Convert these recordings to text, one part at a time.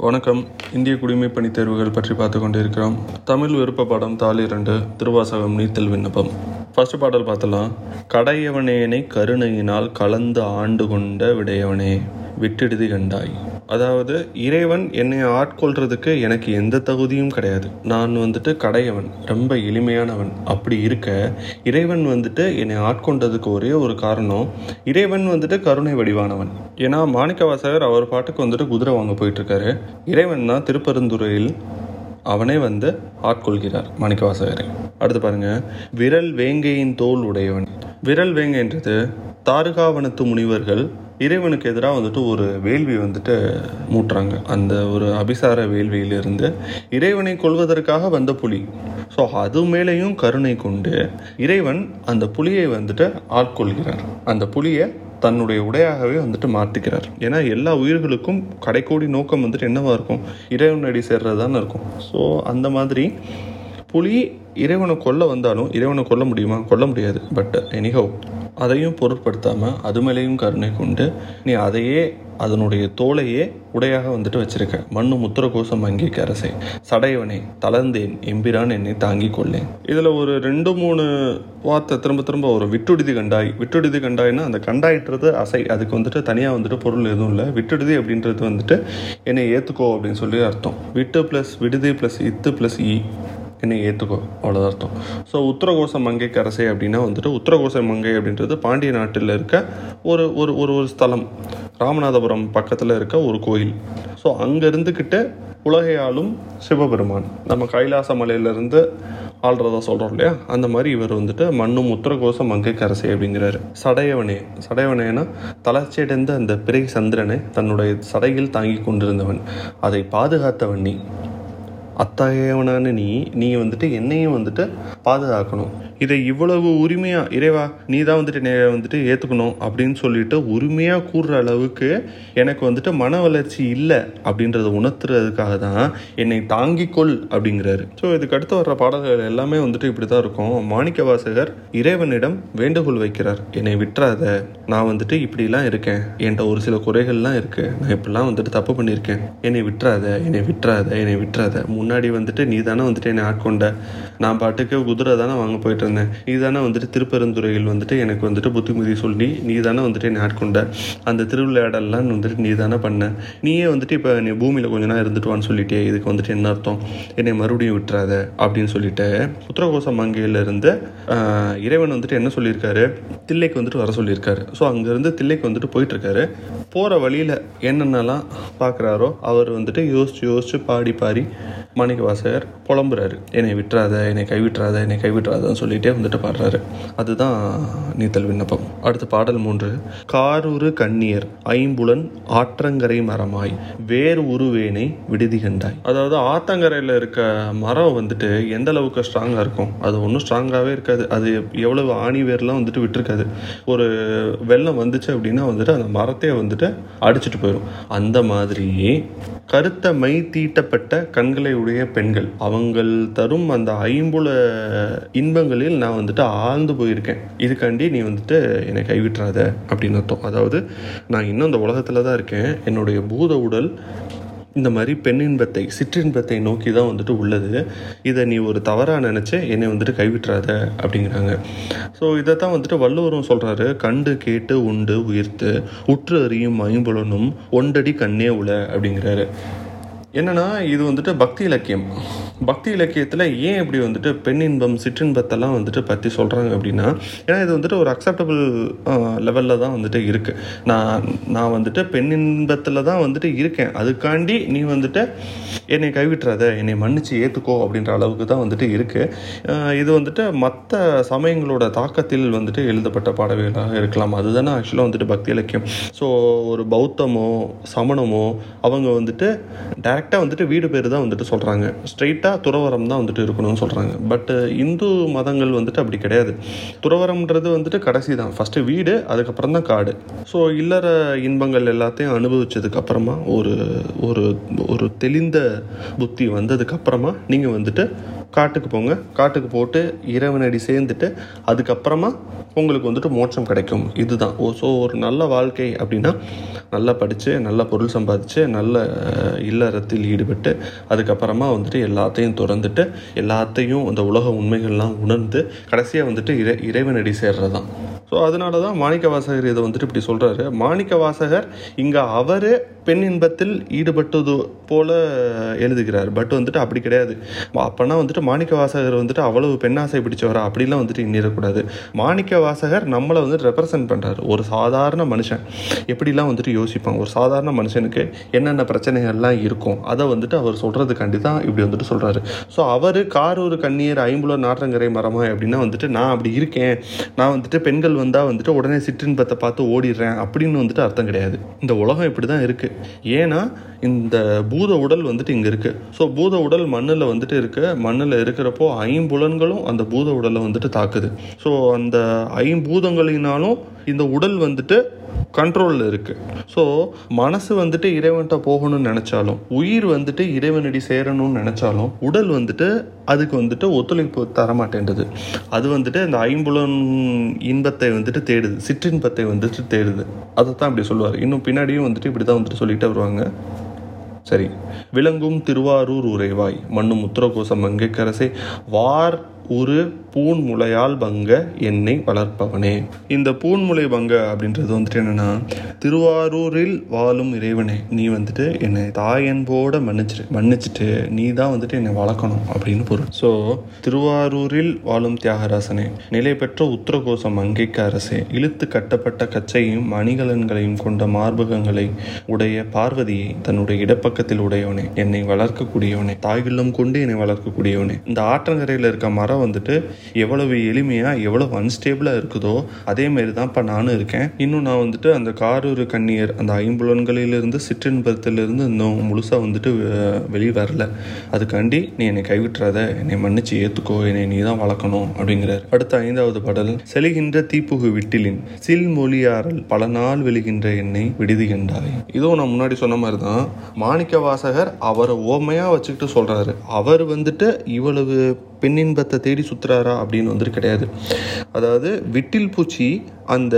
வணக்கம். இந்திய குடிமை பணி தேர்வுகள் பற்றி பார்த்து கொண்டிருக்கிறோம். தமிழ் விருப்ப பாடம் தாள் இரண்டு திருவாசகம் நீத்தல் விண்ணப்பம். ஃபர்ஸ்ட் பாடல் பார்த்தலாம். கடையவனேனை கருணையினால் கலந்து ஆண்டு கொண்ட விடையவனே. விட்டெடுதி கண்டாய். அதாவது இறைவன் என்னை ஆட்கொள்றதுக்கு எனக்கு எந்த தகுதியும் கிடையாது. நான் வந்துட்டு கடையவன் ரொம்ப எளிமையானவன். அப்படி இருக்க இறைவன் வந்துட்டு என்னை ஆட்கொண்டதுக்கு ஒரே ஒரு காரணம் இறைவன் வந்துட்டு கருணை வடிவானவன். ஏன்னா மாணிக்கவாசகர் அவர் பாட்டுக்கு வந்துட்டு குதிரை வாங்க போயிட்டுருக்காரு. இறைவன் தான் திருப்பெருந்துறையில் அவனே வந்து ஆட்கொள்கிறார் மாணிக்கவாசகரை. அடுத்து பாருங்க. விரல் வேங்கையின் தோல் உடையவன். விரல் வேங்கைன்றது தாருகாவனத்து முனிவர்கள் இறைவனுக்கு எதிராக வந்துட்டு ஒரு வேள்வி வந்துட்டு மூட்டுறாங்க. அந்த ஒரு அபிசார வேள்வியிலிருந்து இறைவனை கொள்வதற்காக வந்த புலி. ஸோ அது மேலேயும் கருணை கொண்டு இறைவன் அந்த புலியை வந்துட்டு ஆட்கொள்கிறார். அந்த புலியை தன்னுடைய உடையாகவே வந்துட்டு மாற்றிக்கிறார் ஏன்னா எல்லா உயிர்களுக்கும் கடைக்கோடி நோக்கம் வந்துட்டு என்னவா இருக்கும்? இறைவனடி சேர்றது தானே இருக்கும். ஸோ அந்த மாதிரி புலி இறைவனை கொல்ல வந்தாலும் இறைவனை கொல்ல முடியுமா? கொல்ல முடியாது. பட் எனிஹவ் அதையும் பொருட்படுத்தாமல் அது மேலேயும் கருணை கொண்டு நீ அதையே அதனுடைய தோலையே உடையாக வந்துட்டு வச்சிருக்க. மண்ணு முத்திர கோசம் அங்கேக்கு அரசை சடையவனை தளர்ந்தேன் எம்பிரான் என்னை தாங்கிக் கொள்ளேன். இதில் ஒரு ரெண்டு மூணு வார்த்தை திரும்ப திரும்ப ஒரு விட்டுடுதி கண்டாய். விட்டுடுதி கண்டாய்னா அந்த கண்டாயின்றது அசை. அதுக்கு வந்துட்டு தனியாக வந்துட்டு பொருள் எதுவும் இல்லை. விட்டுடுதி அப்படின்றது வந்துட்டு என்னை ஏற்றுக்கோ அப்படின்னு சொல்லி அர்த்தம். விட்டு ப்ளஸ் விடுதி ப்ளஸ் இத்து ப்ளஸ் இ. என்னை ஏற்றுக்கோ அவ்வளோதான் அர்த்தம். ஸோ உத்தரகோச மங்கை கரசை அப்படின்னா வந்துட்டு உத்தரகோச மங்கை அப்படின்றது பாண்டிய நாட்டில் இருக்க ஒரு ஒரு ஒரு ஒரு ஸ்தலம். ராமநாதபுரம் பக்கத்தில் இருக்க ஒரு கோயில். ஸோ அங்கே இருந்துக்கிட்டு உலகை சிவபெருமான். நம்ம கைலாச மலையிலேருந்து ஆள்றதா சொல்கிறோம் இல்லையா? அந்த மாதிரி இவர் வந்துட்டு மண்ணும் உத்தரகோச மங்கைக்கு அரசை அப்படிங்கிறாரு. சடையவனே. சடையவனேனா தளர்ச்சியடைந்த அந்த பிறை சந்திரனை தன்னுடைய சடையில் தாங்கி கொண்டிருந்தவன். அதை பாதுகாத்தவன் நீ. அத்தகையவனான நீ நீ வந்துட்டு என்னையும் வந்துட்டு பாதுகாக்கணும். இதை இவ்வளவு உரிமையா இறைவா நீ தான் வந்துட்டு என்னை வந்துட்டு ஏற்றுக்கணும் அப்படின்னு சொல்லிட்டு உரிமையாக கூறுற அளவுக்கு எனக்கு வந்துட்டு மன வளர்ச்சி இல்லை அப்படின்றத உணர்த்துறதுக்காக தான் என்னை தாங்கிக்கொள் அப்படிங்கிறாரு. ஸோ இதுக்கு அடுத்து வர்ற பாடல்கள் எல்லாமே வந்துட்டு இப்படி தான் இருக்கும். மாணிக்க வாசகர் இறைவனிடம் வேண்டுகோள் வைக்கிறார். என்னை விட்டுறாத. நான் வந்துட்டு இப்படிலாம் இருக்கேன். என்கிட்ட ஒரு சில குறைகள்லாம் இருக்கு. நான் இப்படிலாம் வந்துட்டு தப்பு பண்ணியிருக்கேன். என்னை விட்டுறாத. என்னை விட்டுறாத. என்னை விட்டுறாத. முன்னாடி வந்துட்டு நீ தானே வந்துட்டு என்னை ஆட்கொண்ட. நான் பாட்டுக்கு குதிரை தானே வாங்க போயிட்டு இருந்தேன் நீ தானே வந்துட்டு திருப்பெருந்துறையில் வந்துட்டு எனக்கு வந்துட்டு புத்திமதி சொல்லி நீ தானே வந்துட்டு என்னை ஆட்கொண்ட. அந்த திருவிளையாடல்லாம் வந்துட்டு நீ தானே பண்ண. நீயே வந்துட்டு இப்போ நீ பூமியில் கொஞ்ச நாள் இருந்துட்டு வான்னு சொல்லிட்டே இதுக்கு வந்துட்டு என்ன அர்த்தம்? என்னை மறுபடியும் விட்டுறாத அப்படின்னு சொல்லிட்டு உத்தரகோச மங்கையிலிருந்து இறைவன் வந்துட்டு என்ன சொல்லியிருக்காரு? தில்லைக்கு வந்துட்டு வர சொல்லியிருக்காரு. ஸோ அங்கேருந்து தில்லைக்கு வந்துட்டு போயிட்டு இருக்காரு போகிற வழியில் என்னென்னலாம் பார்க்குறாரோ அவர் வந்துட்டு யோசிச்சு யோசிச்சு பாடி பாடி மாணிக்க வாசகர் புலம்புறாரு. என்னை விட்டுறாத என்னை கைவிட்டுறாத என்னை கைவிட்டுறாதன்னு சொல்லிட்டே வந்துட்டு பாடுறாரு. அதுதான் நீத்தல் விண்ணப்பம். அடுத்த பாடல் மூன்று. காரூரு கண்ணியர் ஐம்புலன் ஆற்றங்கரை மரமாய் வேறு உருவேனை விடுதி கண்டாய். அதாவது ஆத்தங்கரையில் இருக்க மரம் வந்துட்டு எந்த அளவுக்கு ஸ்ட்ராங்காக இருக்கும்? அது ஒன்றும் ஸ்ட்ராங்காகவே இருக்காது. அது எவ்வளவு ஆணி வேர்லாம் வந்துட்டு விட்டுருக்காது. ஒரு வெள்ளம் வந்துச்சு அப்படின்னா வந்துட்டு அந்த மரத்தையே வந்துட்டு அடிச்சிட்டு போயிடும் அந்த மாதிரி கருத்த மை தீட்டப்பட்ட கண்களை உடைய பெண்கள் அவங்கள் தரும் அந்த ஐம்புல இன்பங்களில் நான் வந்துட்டு ஆழ்ந்து போயிருக்கேன். இதுக்காண்டி நீ வந்துட்டு என்னை கைவிட்டுறாத அப்படின்னு அர்த்தம். அதாவது நான் இன்னும் இந்த உலகத்தில் தான் இருக்கேன். என்னுடைய பூத உடல் இந்த மாதிரி பெண்ணின்பத்தை சிற்றின்பத்தை நோக்கி தான் வந்துட்டு உள்ளது. இதை நீ ஒரு தவறாக நினச்சி என்னை வந்துட்டு கைவிட்டுறாத அப்படிங்கிறாங்க. ஸோ இதை தான் வந்துட்டு வள்ளுவரும் சொல்கிறாரு கண்டு கேட்டு உண்டு உயிர்த்து உற்று அறியும் ஐம்புலனும் ஒண்டடி கண்ணே உல அப்படிங்கிறாரு. என்னென்னா இது வந்துட்டு பக்தி இலக்கியம். பக்தி இலக்கியத்தில் ஏன் இப்படி வந்துட்டு பெண்ணின்பம் சிற்றின்பத்தெல்லாம் வந்துட்டு பற்றி சொல்கிறாங்க அப்படின்னா ஏன்னா இது வந்துட்டு ஒரு அக்செப்டபுள் லெவலில் தான் வந்துட்டு இருக்குது நான் நான் வந்துட்டு பெண்ணின்பத்தில் தான் வந்துட்டு இருக்கேன். அதுக்காண்டி நீ வந்துட்டு என்னை கைவிட்டுறாத என்னை மன்னிச்சு ஏற்றுக்கோ அப்படின்ற அளவுக்கு தான் வந்துட்டு இருக்குது இது வந்துட்டு மற்ற சமயங்களோட தாக்கத்தில் வந்துட்டு எழுதப்பட்ட பாடவைகளாக இருக்கலாம். அதுதானே ஆக்சுவலாக வந்துட்டு பக்தி இலக்கியம். ஸோ ஒரு பௌத்தமோ சமணமோ அவங்க வந்துட்டு கரெக்டாக வந்துட்டு வீடு பேர் தான் வந்துட்டு சொல்கிறாங்க ஸ்ட்ரெயிட்டாக துறவரம் தான் வந்துட்டு இருக்கணும்னு சொல்கிறாங்க பட் இந்து மதங்கள் வந்துட்டு அப்படி கிடையாது. துறவரம்ன்றது வந்துட்டு கடைசி தான். ஃபஸ்ட்டு வீடு அதுக்கப்புறம் தான் காடு. ஸோ இல்லற இன்பங்கள் எல்லாத்தையும் அனுபவித்ததுக்கப்புறமா ஒரு ஒரு ஒரு தெளிந்த புத்தி வந்ததுக்கப்புறமா நீங்கள் வந்துட்டு காட்டுக்கு போங்க. காட்டுக்கு போட்டு இறைவனடி சேர்ந்துட்டு அதுக்கப்புறமா உங்களுக்கு வந்துட்டு மோட்சம் கிடைக்கும். இதுதான். ஓ ஸோ ஒரு நல்ல வாழ்க்கை அப்படின்னா நல்லா படித்து நல்ல பொருள் சம்பாதிச்சு நல்ல இல்லறத்தில் ஈடுபட்டு அதுக்கப்புறமா வந்துட்டு எல்லாத்தையும் திறந்துட்டு எல்லாத்தையும் அந்த உலக உண்மைகள்லாம் உணர்ந்து கடைசியாக வந்துட்டு இறை இறைவனடி சேர்றது தான் ஸோ அதனால தான் மாணிக்க வாசகர் இதை வந்துட்டு இப்படி சொல்கிறாரு மாணிக்க வாசகர் இங்கே அவர் பெண் இன்பத்தில் ஈடுபட்டது போல எழுதுகிறார். பட் வந்துட்டு அப்படி கிடையாது. அப்போனா வந்துட்டு மாணிக்க வாசகர் வந்துட்டு அவ்வளவு பெண்ணாசை பிடிச்சவரா? அப்படிலாம் வந்துட்டு எண்ணிடக்கூடாது. மாணிக்க வாசகர் நம்மளை வந்துட்டு ரெப்ரசன்ட் பண்ணுறாரு ஒரு சாதாரண மனுஷன். எப்படிலாம் வந்துட்டு யோசிப்பான்? ஒரு சாதாரண மனுஷனுக்கு என்னென்ன பிரச்சனைகள்லாம் இருக்கும்? அதை வந்துட்டு அவர் சொல்கிறதுக்காண்டி தான் இப்படி வந்துட்டு சொல்கிறாரு ஸோ அவர் காரூர் கண்ணீர் ஐம்புலர் நாற்றங்கரை மரமா அப்படின்னா வந்துட்டு நான் அப்படி இருக்கேன். நான் வந்துட்டு பெண்கள் வந்தால் வந்துட்டு உடனே சிற்றின்பத்தை பார்த்து ஓடிடுறேன் அப்படின்னு வந்துட்டு அர்த்தம் கிடையாது. இந்த உலகம் இப்படி தான் இருக்குது ஏன்னா இந்த பூத உடல் வந்துட்டு இங்கே இருக்குது ஸோ பூத உடல் மண்ணில் வந்துட்டு இருக்குது மண்ணில் இருக்கிறப்போ ஐம்புலன்களும் அந்த பூத உடலை வந்துட்டு தாக்குது. ஸோ அந்த ஐம்பூதங்களினாலும் இந்த உடல் வந்துட்டு கண்ட்ரோலில் இருக்குது ஸோ மனசு வந்துட்டு இறைவன்கிட்ட போகணும்னு நினச்சாலும் உயிர் வந்துட்டு இறைவனடி சேரணும்னு நினச்சாலும் உடல் வந்துட்டு அதுக்கு வந்துட்டு ஒத்துழைப்பு தர மாட்டேன்றது அது வந்துட்டு இந்த ஐம்புலன் இன்பத்தை வந்துட்டு தேடுது. சிற்றின்பத்தை வந்துட்டு தேடுது. அதை தான் இப்படி சொல்லுவார். இன்னும் பின்னாடியும் வந்துட்டு இப்படி தான் வந்துட்டு சொல்லிட்டு வருவாங்க. சரி. விளங்கும் திருவாரூர் உறைவாய். மண்ணும் உத்தரகோசம் மங்கைக்கரசே வார் ஒரு பூன்முளையால் பங்க என்னை வளர்ப்பவனே. இந்த பூன்முளை பங்க அப்படின்றது வந்துட்டு என்னன்னா திருவாரூரில் வாழும் இறைவனே நீ வந்துட்டு என்னை தாயன்போட மன்னிச்சிரு மன்னிச்சிட்டு நீ தான் வந்துட்டு என்னை வளர்க்கணும் அப்படின்னு பொருள். ஸோ திருவாரூரில் வாழும் தியாகராசனே நிலை பெற்ற உத்தரகோசம் அங்கைக்கு அரசே இழுத்து கட்டப்பட்ட கச்சையும் மணிகலன்களையும் கொண்ட மார்பகங்களை உடைய பார்வதியை தன்னுடைய இடப்பக்கத்தில் உடையவனே என்னை வளர்க்கக்கூடியவனே தாய்குள்ளம் கொண்டு என்னை வளர்க்கக்கூடியவனே. இந்த ஆற்றங்கரையில் இருக்க மரம் வந்துட்டு எவ்வளவு எளிமையாக எவ்வளவு அன்ஸ்டேபிளாக இருக்குதோ அதே மாதிரி தான் இப்போ நானும் இருக்கேன். இன்னும் நான் வந்துட்டு அந்த காரூர் கண்ணியர் அந்த ஐம்புலன்களிலிருந்து சிற்றின்பத்திலிருந்து இன்னும் முழுசா வந்துட்டு வெளியே வரல. அதுக்காண்டி நீ என்னை கைவிட்டுறாத. என்னை மன்னிச்சு ஏத்துக்கோ. என்னை நீ தான் வளர்க்கணும் அப்படிங்கிறார். அடுத்த ஐந்தாவது பாடல். செலிகின்ற தீப்புகு விட்டிலின் சில் மொழியாரல் பல நாள் வெளிகின்ற என்னை விடுதி கண்டாய். இதுவும் நான் முன்னாடி சொன்ன மாதிரி தான் மாணிக்க வாசகர் அவரை ஓமையா வச்சுக்கிட்டு சொல்றாரு. அவர் வந்துட்டு இவ்வளவு பெண்ணின்பத்தை தேடி சுற்றுறாரா அப்படின்னு வந்துட்டு கிடையாது. அதாவது விட்டில் பூச்சி அந்த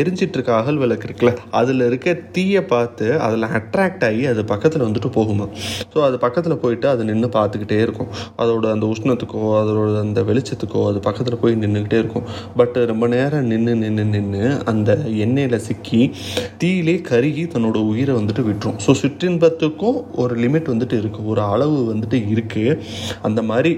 எரிஞ்சிட்ருக்க அகல் விளக்கு இருக்குல்ல அதில் இருக்க தீயை பார்த்து அதில் அட்ராக்ட் ஆகி அது பக்கத்தில் வந்துட்டு போகுமா? ஸோ அது பக்கத்தில் போயிட்டு அது நின்று பார்த்துக்கிட்டே இருக்கும். அதோட அந்த உஷ்ணத்துக்கோ அதோட அந்த வெளிச்சத்துக்கோ அது பக்கத்தில் போய் நின்றுக்கிட்டே இருக்கும். பட் ரொம்ப நேரம் நின்று நின்று நின்று அந்த எண்ணெயில் சிக்கி தீயிலே கருகி தன்னோட உயிரை வந்துட்டு விட்டுரும். ஸோ சிற்றின்பத்துக்கும் ஒரு லிமிட் வந்துட்டு இருக்குது ஒரு அளவு வந்துட்டு இருக்குது அந்த மாதிரி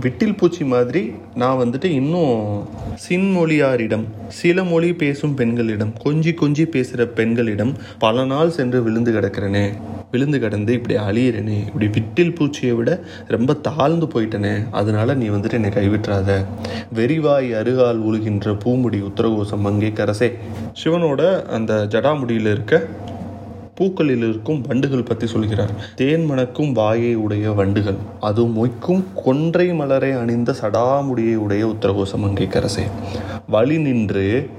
விட்டில் பூச்சி மாதிரி நான் வந்துட்டு இன்னும் சின்மொழியாரிடம் சில மொழி பேசும் பெண்களிடம் கொஞ்சி கொஞ்சி பேசுகிற பெண்களிடம் பல நாள் சென்று விழுந்து கிடக்கிறேனே விழுந்து கிடந்து இப்படி அழியிறனே இப்படி விட்டில் பூச்சியை விட ரொம்ப தாழ்ந்து போயிட்டனே அதனால நீ வந்துட்டு என்னை கைவிட்டுறாத. வெறிவாய் அருகால் உழுகின்ற பூமுடி உத்தரகோசம் அங்கே கரசே. சிவனோட அந்த ஜடாமுடியில் இருக்க பூக்களில் இருக்கும் வண்டுகள் பற்றி சொல்கிறார். தேன் மணக்கும் வாயை உடைய வண்டுகள் அது மொய்க்கும் கொன்றை மலரை அணிந்த சடாமுடியை உடைய உத்தரகோச கரசே. வழி நின்று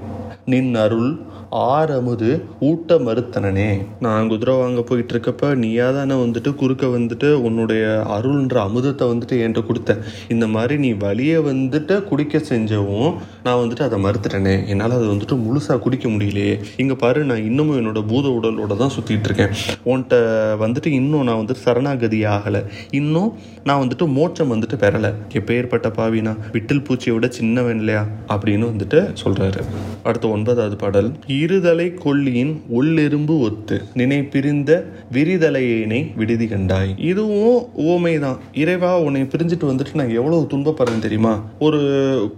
நின் அருள் ஆறமுது ஊட்ட மறுத்தனனே நான் குதிரை வாங்க போயிட்டு இருக்கப்ப நீயா தானே வந்துட்டு குறுக்க வந்துட்டு உன்னுடைய அருள்ன்ற அமுதத்தை வந்துட்டு என்கிட்ட கொடுத்த இந்த மாதிரி நீ வழியை வந்துட்டு குடிக்க செஞ்சவும் நான் வந்துட்டு அதை மறுத்துட்டேனே. என்னால் அதை வந்துட்டு முழுசாக குடிக்க முடியலையே. இங்கே பாரு நான் இன்னமும் என்னோட பூத உடலோட தான் சுற்றிட்டு இருக்கேன். உன்கிட்ட வந்துட்டு இன்னும் நான் வந்துட்டு சரணாகதி ஆகலை. இன்னும் நான் வந்துட்டு மோட்சம் வந்துட்டு பெறலை. எப்பேற்பட்ட பாவினா விட்டில் பூச்சியை விட சின்னவன் இல்லையா? அப்படின்னு வந்துட்டு சொல்கிறாரு அடுத்த ஒன்பதாவது பாடல். இருதலை கொல்லியின் உள்ளெரும்பு ஒத்து நினை பிரிந்த விரிதலையினை விடுதி கண்டாய். இதுவும் ஓமைதான் இறைவா உன்னை பிரிஞ்சுட்டு வந்துட்டு நான் எவ்வளவு துன்பப்படுறேன் தெரியுமா? ஒரு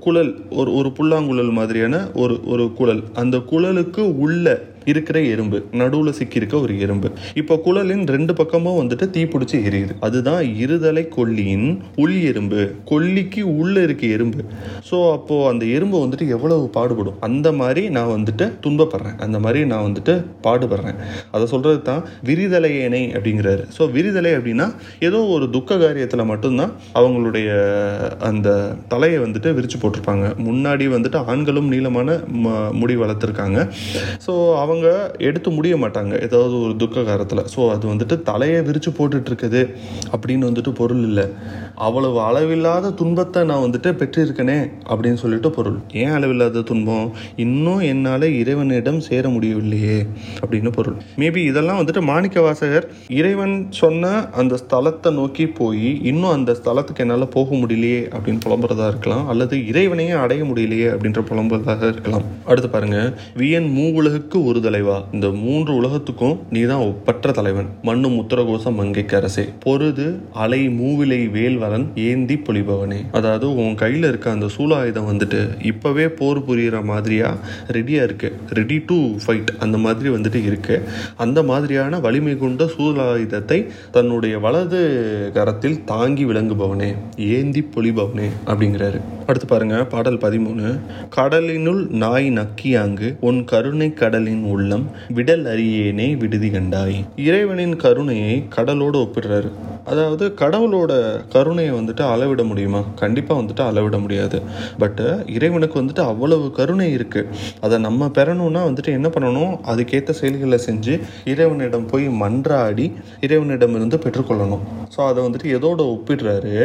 குழல் ஒரு ஒரு புல்லாங்குழல் மாதிரியான ஒரு ஒரு குழல். அந்த குழலுக்கு உள்ள இருக்கிற எறும்பு நடுவில் சிக்கியிருக்க ஒரு எறும்பு. இப்போ குழலின் ரெண்டு பக்கமும் வந்துட்டு தீப்பிடிச்சி எரியுது. அதுதான் இருதலை கொல்லியின் உள் எறும்பு கொல்லிக்கு உள்ள இருக்க எறும்பு. ஸோ அப்போ அந்த எறும்பு வந்துட்டு எவ்வளவு பாடுபடும்? அந்த மாதிரி நான் வந்துட்டு துன்பப்படுறேன். அந்த மாதிரி நான் வந்துட்டு பாடுபடுறேன். அதை சொல்றது தான் விரிதலையேனை அப்படிங்கிறாரு. ஸோ விரிதலை அப்படின்னா ஏதோ ஒரு துக்க காரியத்தில் மட்டும்தான் அவங்களுடைய அந்த தலையை வந்துட்டு விரிச்சு போட்டிருப்பாங்க. முன்னாடி வந்துட்டு ஆண்களும் நீளமான ம- முடி வளர்த்துருக்காங்க. ஸோ அவங்க அவங்க எடுத்து முடிய மாட்டாங்க. ஏதாவது ஒரு துக்க காரத்தில் ஸோ அது வந்துட்டு தலையை விரித்து போட்டுட்ருக்குது அப்படின்னு வந்துட்டு பொருள் இல்லை. அவ்வளவு அளவில்லாத துன்பத்தை நான் வந்துட்டு பெற்றிருக்கனே அப்படின்னு சொல்லிட்டு பொருள். ஏன் அளவில்லாத துன்பம்? இன்னும் என்னால் இறைவனிடம் சேர முடியவில்லையே அப்படின்னு பொருள். மேபி இதெல்லாம் வந்துட்டு மாணிக்க வாசகர் இறைவன் சொன்ன அந்த ஸ்தலத்தை நோக்கி போய் இன்னும் அந்த ஸ்தலத்துக்கு என்னால் போக முடியலையே அப்படின்னு புலம்புறதா இருக்கலாம். அல்லது இறைவனையே அடைய முடியலையே அப்படின்ற புலம்புறதாக இருக்கலாம். அடுத்து பாருங்க. வியன் மூ உலகுக்கு ஒரு தலைவா இந்த மூன்று உலகத்துக்கும் நீதான் ஒப்பற்ற தலைவன். மண்ணு முத்திரகோசம் மங்கைக்கரசே பொருது அலை மூவிலை வேல்வரன் ஏந்தி பொலிபவனே அதாவது உன் கையில இருக்க அந்த சூலாயுதம் வந்துட்டு இப்பவே போர் புரியுற மாதிரியா? ரெடியா இருக்கு. ரெடி டு ஃபைட் அந்த மாதிரி வந்துட்டு இருக்கு. அந்த மாதிரியான வலிமை கொண்ட சூலாயுதத்தை தன்னுடைய வலது கரத்தில் தாங்கி விளங்குபவனே. ஏந்தி பொலிபவனே அப்படிங்கிறாரு. அடுத்து பாருங்க பாடல் பதிமூணு. கடலினுள் நாய் நக்கியாங்கு உன் கருணை கடலின் உள்ளம் விடல் அறியேனே விடுதி கண்டாய். இறைவனின் கருணையை கடலோடு ஒப்பிடுறாரு. அதாவது கடவுளோட கருணையை வந்துட்டு அளவிட முடியுமா? கண்டிப்பாக வந்துட்டு அளவிட முடியாது. பட் இறைவனுக்கு வந்துட்டு அவ்வளவு கருணை இருக்குது அதை நம்ம பெறணும்னா வந்துட்டு என்ன பண்ணணும்? அதுக்கேற்ற செயல்களை செஞ்சு இறைவனிடம் போய் மன்றாடி இறைவனிடமிருந்து பெற்றுக்கொள்ளணும். ஸோ அதை வந்துட்டு எதோட ஒப்பிடுறாரு?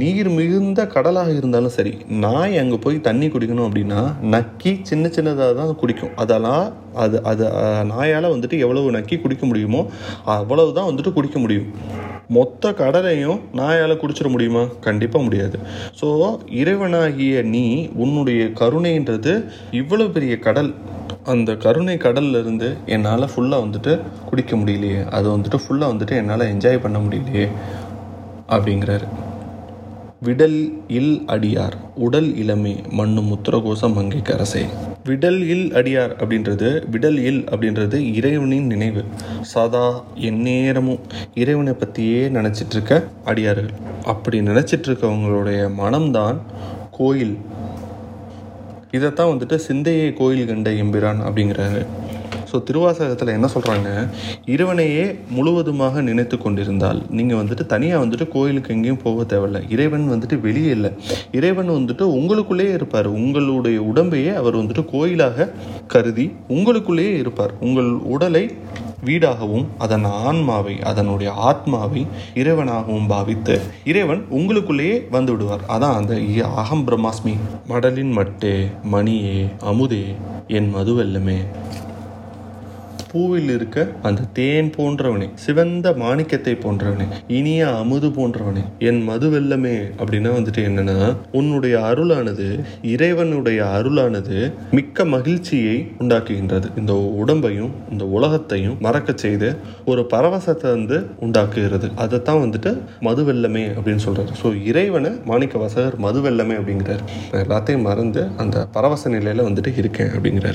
நீர் மிகுந்த கடலாக இருந்தாலும் சரி நாய் அங்கே போய் தண்ணி குடிக்கணும் அப்படின்னா நக்கி சின்ன சின்னதாக தான் குடிக்கும். அதெல்லாம் அது அது நாயால் வந்துட்டு எவ்வளவு நக்கி குடிக்க முடியுமோ அவ்வளவு தான் வந்துட்டு குடிக்க முடியும். மொத்த கடலையும் நாயால் குடிச்சிட முடியுமா? கண்டிப்பாக முடியாது. ஸோ இறைவனாகிய நீ உன்னுடைய கருணைன்றது இவ்வளோ பெரிய கடல். அந்த கருணை கடல்ல இருந்து என்னால் ஃபுல்லாக வந்துட்டு குடிக்க முடியலையே. அதை வந்துட்டு ஃபுல்லாக வந்துட்டு என்னால் என்ஜாய் பண்ண முடியலையே. அப்படிங்கிறாரு. விடல் இல் அடியார் உடல் இளமே மண்ணு முத்திரகோசம் மங்கை கரசே விடல் இல் அடியார் அப்படின்றது விடல் இல் அப்படின்றது இறைவனின் நினைவு. சதா எந்நேரமும் இறைவனை பற்றியே நினச்சிட்டு இருக்க அடியார்கள். அப்படி நினச்சிட்டு இருக்கவங்களுடைய மனம்தான் கோயில். இதைத்தான் வந்துட்டு சிந்தையை கோயில் கண்ட எம்பிரான் அப்படிங்கிறாரு. ஸோ திருவாசகத்தில் என்ன சொல்கிறாங்க இறைவனையே முழுவதுமாக நினைத்து கொண்டிருந்தால். நீங்கள் வந்துட்டு தனியாக வந்துட்டு கோயிலுக்கு எங்கேயும் போக தேவையில்ல. இறைவன் வந்துட்டு வெளியே இல்லை. இறைவன் வந்துட்டு உங்களுக்குள்ளேயே இருப்பார். உங்களுடைய உடம்பையே அவர் வந்துட்டு கோயிலாக கருதி உங்களுக்குள்ளேயே இருப்பார். உங்கள் உடலை வீடாகவும் அதன் ஆன்மாவை அதனுடைய ஆத்மாவை இறைவனாகவும் பாவித்து இறைவன் உங்களுக்குள்ளேயே வந்து விடுவார். அதான் அந்த இ- அகம் பிரம்மாஸ்மி. மடலின் மட்டே மணியே அமுதே என் மதுவெல்லமே பூவில் இருக்க அந்த தேன் போன்றவனே சிவந்த மாணிக்கத்தை போன்றவனே இனிய அமுது போன்றவனே என் மது வெல்லமே அப்படின்னா வந்துட்டு என்னன்னா உன்னுடைய அருளானது இறைவனுடைய அருளானது மிக்க மகிழ்ச்சியை உண்டாக்குகின்றது. இந்த உடம்பையும் இந்த உலகத்தையும் மறக்க செய்து ஒரு பரவசத்தை வந்து உண்டாக்குகிறது. அதைத்தான் வந்துட்டு மது வெல்லமே அப்படின்னு சொல்றாரு ஸோ இறைவனை மாணிக்க வாசகர் மது வெல்லமே அப்படிங்கிறார். நான் எல்லாத்தையும் மறந்து அந்த பரவச நிலையில வந்துட்டு இருக்கேன் அப்படிங்கிறார்.